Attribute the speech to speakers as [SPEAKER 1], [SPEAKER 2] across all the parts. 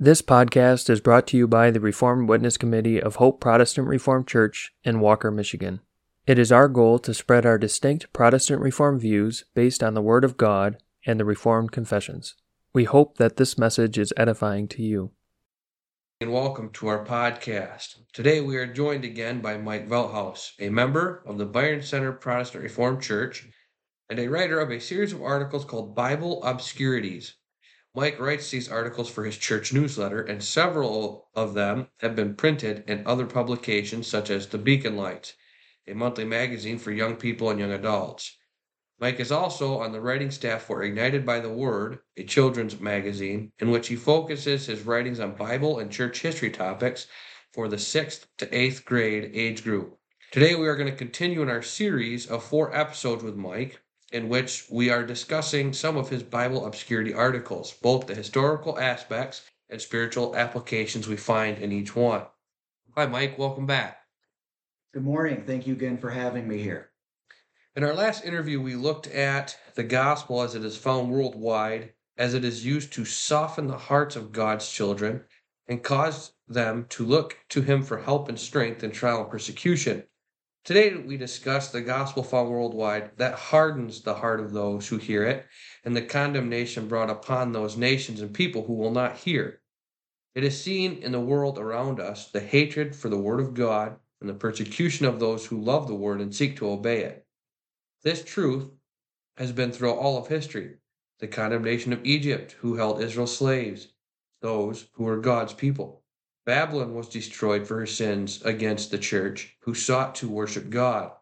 [SPEAKER 1] This podcast is brought to you by the Reformed Witness Committee of Hope Protestant Reformed Church in Walker, Michigan. It is our goal to spread our distinct Protestant Reformed views based on the Word of God and the Reformed confessions. We hope that this message is edifying to you.
[SPEAKER 2] And welcome to our podcast. Today we are joined again by Mike Velthouse, a member of the Byron Center Protestant Reformed Church and a writer of a series of articles called Bible Obscurities Mike writes these articles for his church newsletter, and several of them have been printed in other publications such as The Beacon Light, a monthly magazine for young people and young adults. Mike is also on the writing staff for Ignited by the Word, a children's magazine, in which he focuses his writings on Bible and church history topics for the 6th to 8th grade age group. Today we are going to continue in our series of four episodes with Mike in which we are discussing some of his Bible obscurity articles, both the historical aspects and spiritual applications we find in each one. Hi, Mike. Welcome back.
[SPEAKER 3] Good morning. Thank you again for having me here.
[SPEAKER 2] In our last interview, we looked at the gospel as it is found worldwide, as it is used to soften the hearts of God's children and cause them to look to Him for help and strength in trial and persecution. Today we discuss the gospel found worldwide that hardens the heart of those who hear it and the condemnation brought upon those nations and people who will not hear. It is seen in the world around us the hatred for the word of God and the persecution of those who love the word and seek to obey it. This truth has been throughout all of history. The condemnation of Egypt, who held Israel slaves, those who were God's people. Babylon was destroyed for her sins against the church, who sought to worship God.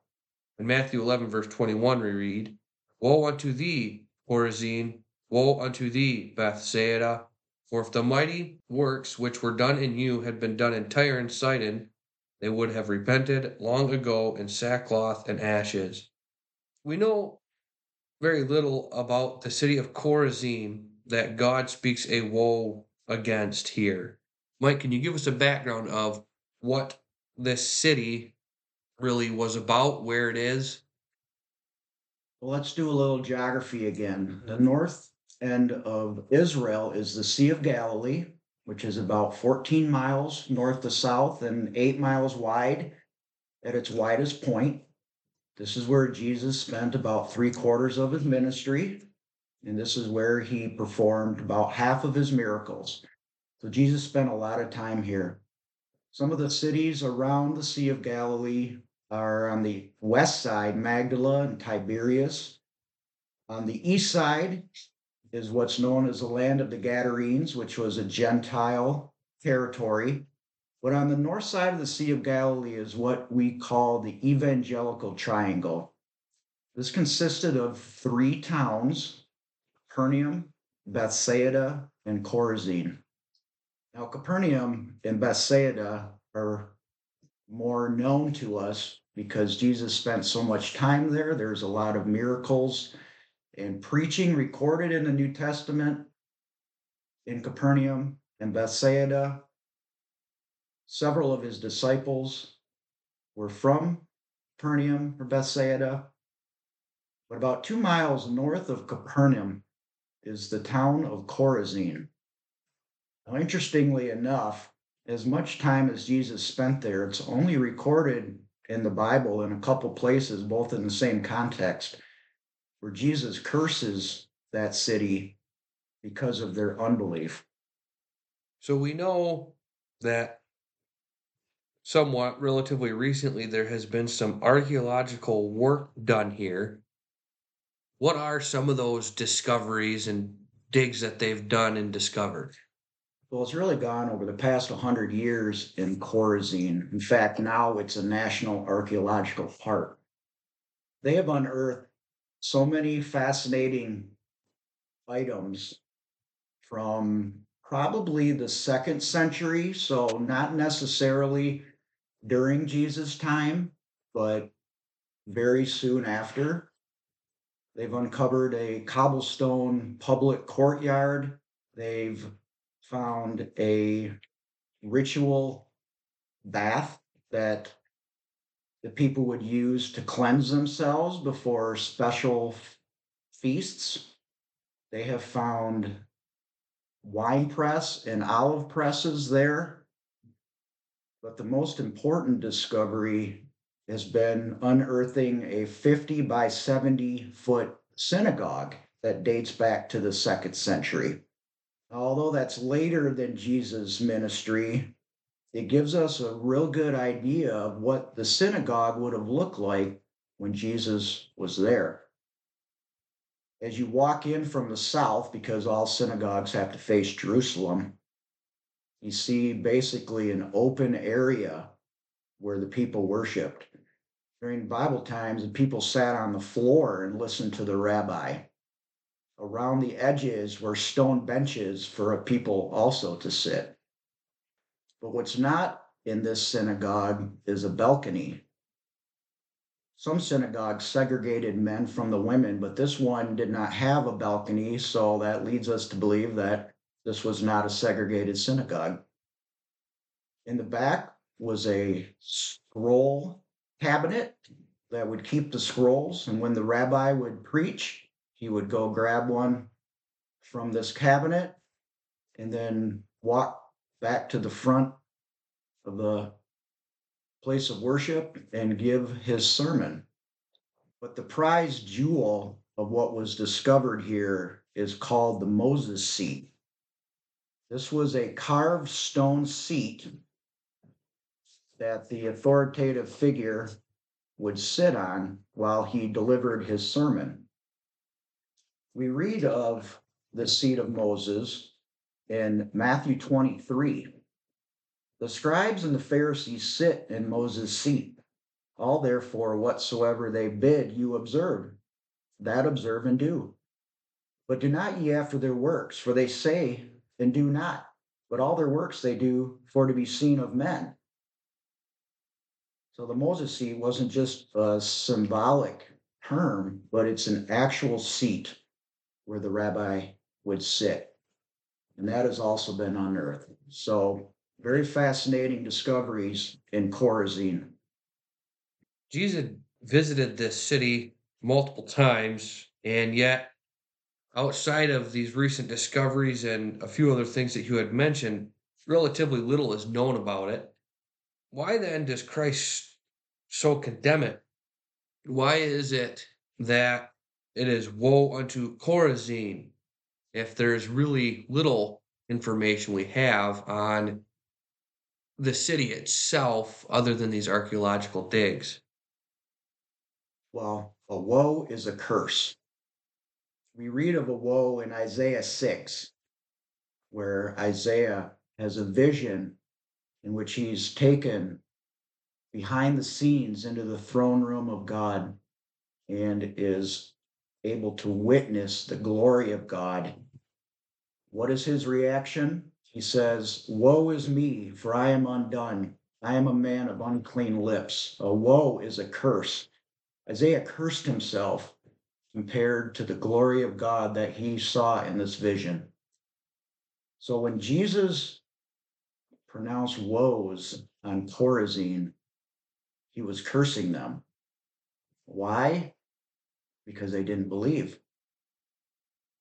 [SPEAKER 2] In Matthew 11, verse 21, we read, Woe unto thee, Chorazin! Woe unto thee, Bethsaida! For if the mighty works which were done in you had been done in Tyre and Sidon, they would have repented long ago in sackcloth and ashes. We know very little about the city of Chorazin that God speaks a woe against here. Mike, can you give us a background of what this city really was about, where it is?
[SPEAKER 3] Well, let's do a little geography again. The mm-hmm. north end of Israel is the Sea of Galilee, which is about 14 miles north to south and eight miles wide at its widest point. This is where Jesus spent about three quarters of his ministry, and this is where he performed about half of his miracles. So Jesus spent a lot of time here. Some of the cities around the Sea of Galilee are on the west side, Magdala and Tiberias. On the east side is what's known as the land of the Gadarenes, which was a Gentile territory. But on the north side of the Sea of Galilee is what we call the Evangelical Triangle. This consisted of three towns Capernaum, Bethsaida, and Chorazin. Now, Capernaum and Bethsaida are more known to us because Jesus spent so much time there. There's a lot of miracles and preaching recorded in the New Testament in Capernaum and Bethsaida. Several of his disciples were from Capernaum or Bethsaida. But about two miles north of Capernaum is the town of Chorazin. Now, interestingly enough, as much time as Jesus spent there, it's only recorded in the Bible in a couple places, both in the same context, where Jesus curses that city because of their unbelief.
[SPEAKER 2] So we know that somewhat relatively recently there has been some archaeological work done here. What are some of those discoveries and digs that they've done and discovered?
[SPEAKER 3] Well, it's really gone over the past 100 years in Chorazin. In fact, now it's a national archaeological park. They have unearthed so many fascinating items from probably the second century, so not necessarily during Jesus' time, but very soon after. They've uncovered a cobblestone public courtyard. They've found a ritual bath that the people would use to cleanse themselves before special feasts. They have found wine press and olive presses there. But the most important discovery has been unearthing a 50 by 70 foot synagogue that dates back to the second century. Although that's later than Jesus' ministry, it gives us a real good idea of what the synagogue would have looked like when Jesus was there. As you walk in from the south, because all synagogues have to face Jerusalem, you see basically an open area where the people worshiped. During Bible times, the people sat on the floor and listened to the rabbi. Around the edges were stone benches for a people also to sit. But what's not in this synagogue is a balcony. Some synagogues segregated men from the women, but this one did not have a balcony, so that leads us to believe that this was not a segregated synagogue. In the back was a scroll cabinet that would keep the scrolls, and when the rabbi would preach, he would go grab one from this cabinet and then walk back to the front of the place of worship and give his sermon. But the prize jewel of what was discovered here is called the Moses seat. This was a carved stone seat that the authoritative figure would sit on while he delivered his sermon. We read of the seat of Moses in Matthew 23. The scribes and the Pharisees sit in Moses' seat. All therefore whatsoever they bid you observe, that observe and do. But do not ye after their works, for they say and do not, but all their works they do for to be seen of men. So the Moses seat wasn't just a symbolic term, but it's an actual seat where the rabbi would sit and that has also been unearthed. So, very fascinating discoveries in Chorazin.
[SPEAKER 2] Jesus visited this city multiple times, and yet, outside of these recent discoveries and a few other things that you had mentioned, relatively little is known about it. Why then does Christ so condemn it? Why is it that it is woe unto Chorazin if there's really little information we have on the city itself other than these archaeological digs?
[SPEAKER 3] Well, a woe is a curse. We read of a woe in Isaiah 6, where Isaiah has a vision in which he's taken behind the scenes into the throne room of God and is able to witness the glory of God what is his reaction? He says, Woe is me, for I am undone. I am a man of unclean lips. A woe is a curse. Isaiah cursed himself compared to the glory of God that he saw in this vision. So when Jesus pronounced woes on Chorazin, he was cursing them. Why? Because they didn't believe.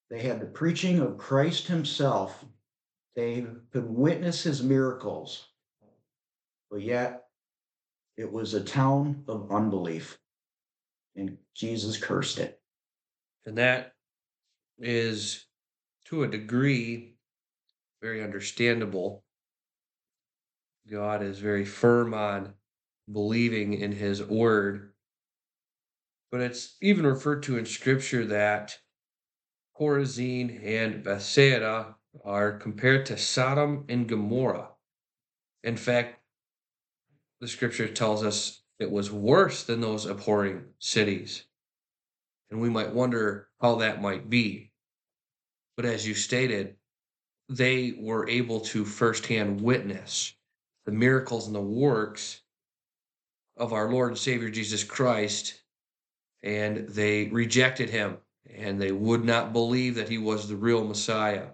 [SPEAKER 3] They had the preaching of Christ Himself. They could witness His miracles, but yet it was a town of unbelief, and Jesus cursed it.
[SPEAKER 2] And that is, to a degree, very understandable. God is very firm on believing in His word. But it's even referred to in Scripture that Chorazin and Bethsaida are compared to Sodom and Gomorrah. In fact, the scripture tells us it was worse than those abhorring cities. And we might wonder how that might be. But as you stated, they were able to firsthand witness the miracles and the works of our Lord and Savior Jesus Christ, and they rejected him and they would not believe that he was the real Messiah.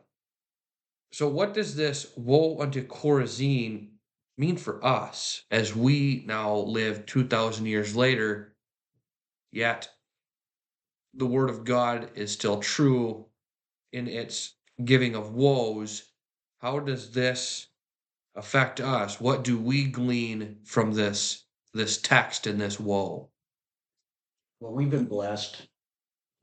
[SPEAKER 2] So, what does this woe unto Chorazin mean for us as we now live 2,000 years later, yet the word of God is still true in its giving of woes how does this affect us? What do we glean from this this text and this woe?
[SPEAKER 3] Well, we've been blessed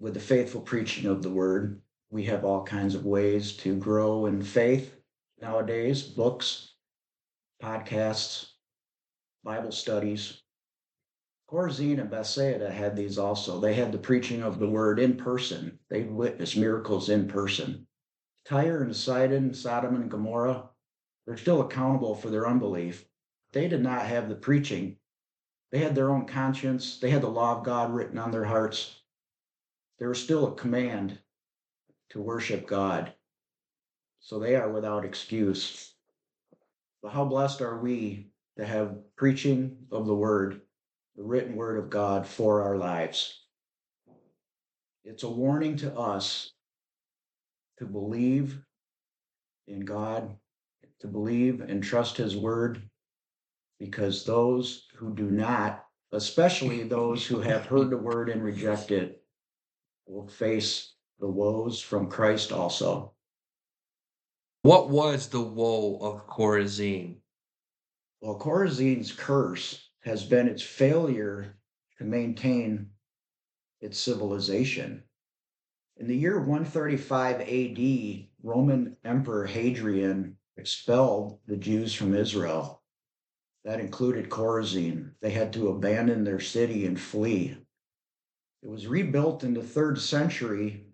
[SPEAKER 3] with the faithful preaching of the word. We have all kinds of ways to grow in faith nowadays books, podcasts, Bible studies. Chorazin and Bethsaida had these also. They had the preaching of the word in person, they witnessed miracles in person. Tyre and Sidon, Sodom and Gomorrah, they're still accountable for their unbelief. They did not have the preaching. They had their own conscience. They had the law of God written on their hearts. There was still a command to worship God. So they are without excuse. But how blessed are we to have preaching of the word, the written word of God for our lives? It's a warning to us to believe in God, to believe and trust His word, because those who do not, especially those who have heard the word and reject it, will face the woes from Christ also.
[SPEAKER 2] What was the woe of Chorazin?
[SPEAKER 3] Well, Chorazin's curse has been its failure to maintain its civilization. In the year 135 AD, Roman Emperor Hadrian expelled the Jews from Israel. That included Chorazin. They had to abandon their city and flee. It was rebuilt in the third century,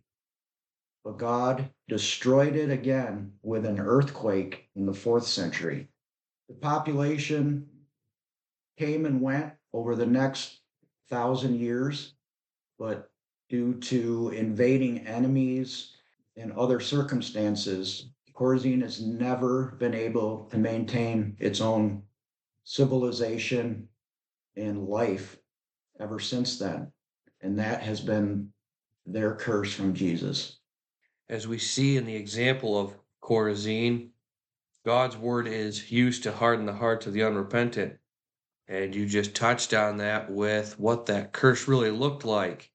[SPEAKER 3] but God destroyed it again with an earthquake in the fourth century. The population came and went over the next thousand years, but due to invading enemies and other circumstances, Chorazin has never been able to maintain its own civilization and life ever since then. And that has been their curse from Jesus.
[SPEAKER 2] As we see in the example of Chorazin, God's word is used to harden the hearts of the unrepentant. And you just touched on that with what that curse really looked like.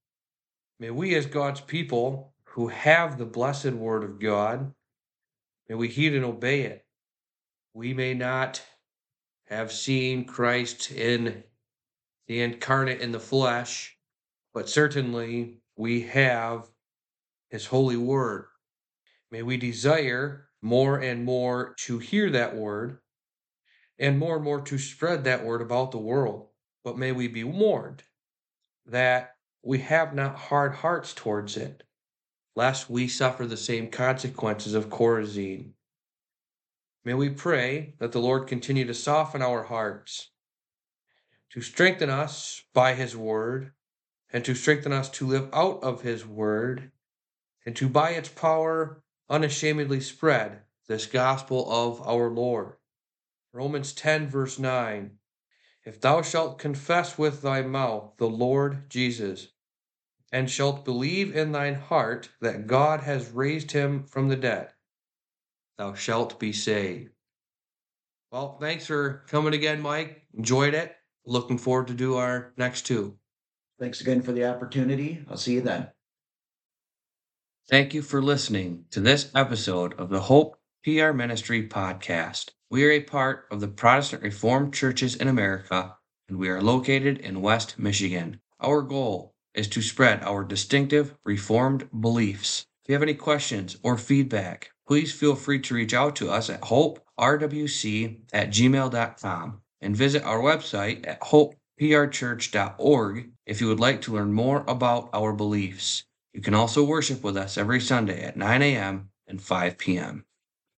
[SPEAKER 2] May we, as God's people who have the blessed word of God, may we heed and obey it. We may not have seen Christ in the incarnate in the flesh, but certainly we have his holy word. May we desire more and more to hear that word and more and more to spread that word about the world. But may we be warned that we have not hard hearts towards it, lest we suffer the same consequences of Chorazin. May we pray that the Lord continue to soften our hearts, to strengthen us by His word, and to strengthen us to live out of His word, and to by its power unashamedly spread this gospel of our Lord. Romans 10, verse 9 if thou shalt confess with thy mouth the Lord Jesus, and shalt believe in thine heart that God has raised him from the dead, thou shalt be saved. Well, thanks for coming again, Mike. Enjoyed it. Looking forward to do our next two.
[SPEAKER 3] Thanks again for the opportunity. I'll see you then.
[SPEAKER 2] Thank you for listening to this episode of the Hope PR Ministry podcast. We are a part of the Protestant Reformed Churches in America, and we are located in West Michigan. Our goal is to spread our distinctive Reformed beliefs. If you have any questions or feedback, please feel free to reach out to us at hoperwc at gmail.com and visit our website at hopeprchurch.org if you would like to learn more about our beliefs. You can also worship with us every Sunday at 9 a.m. and 5 p.m.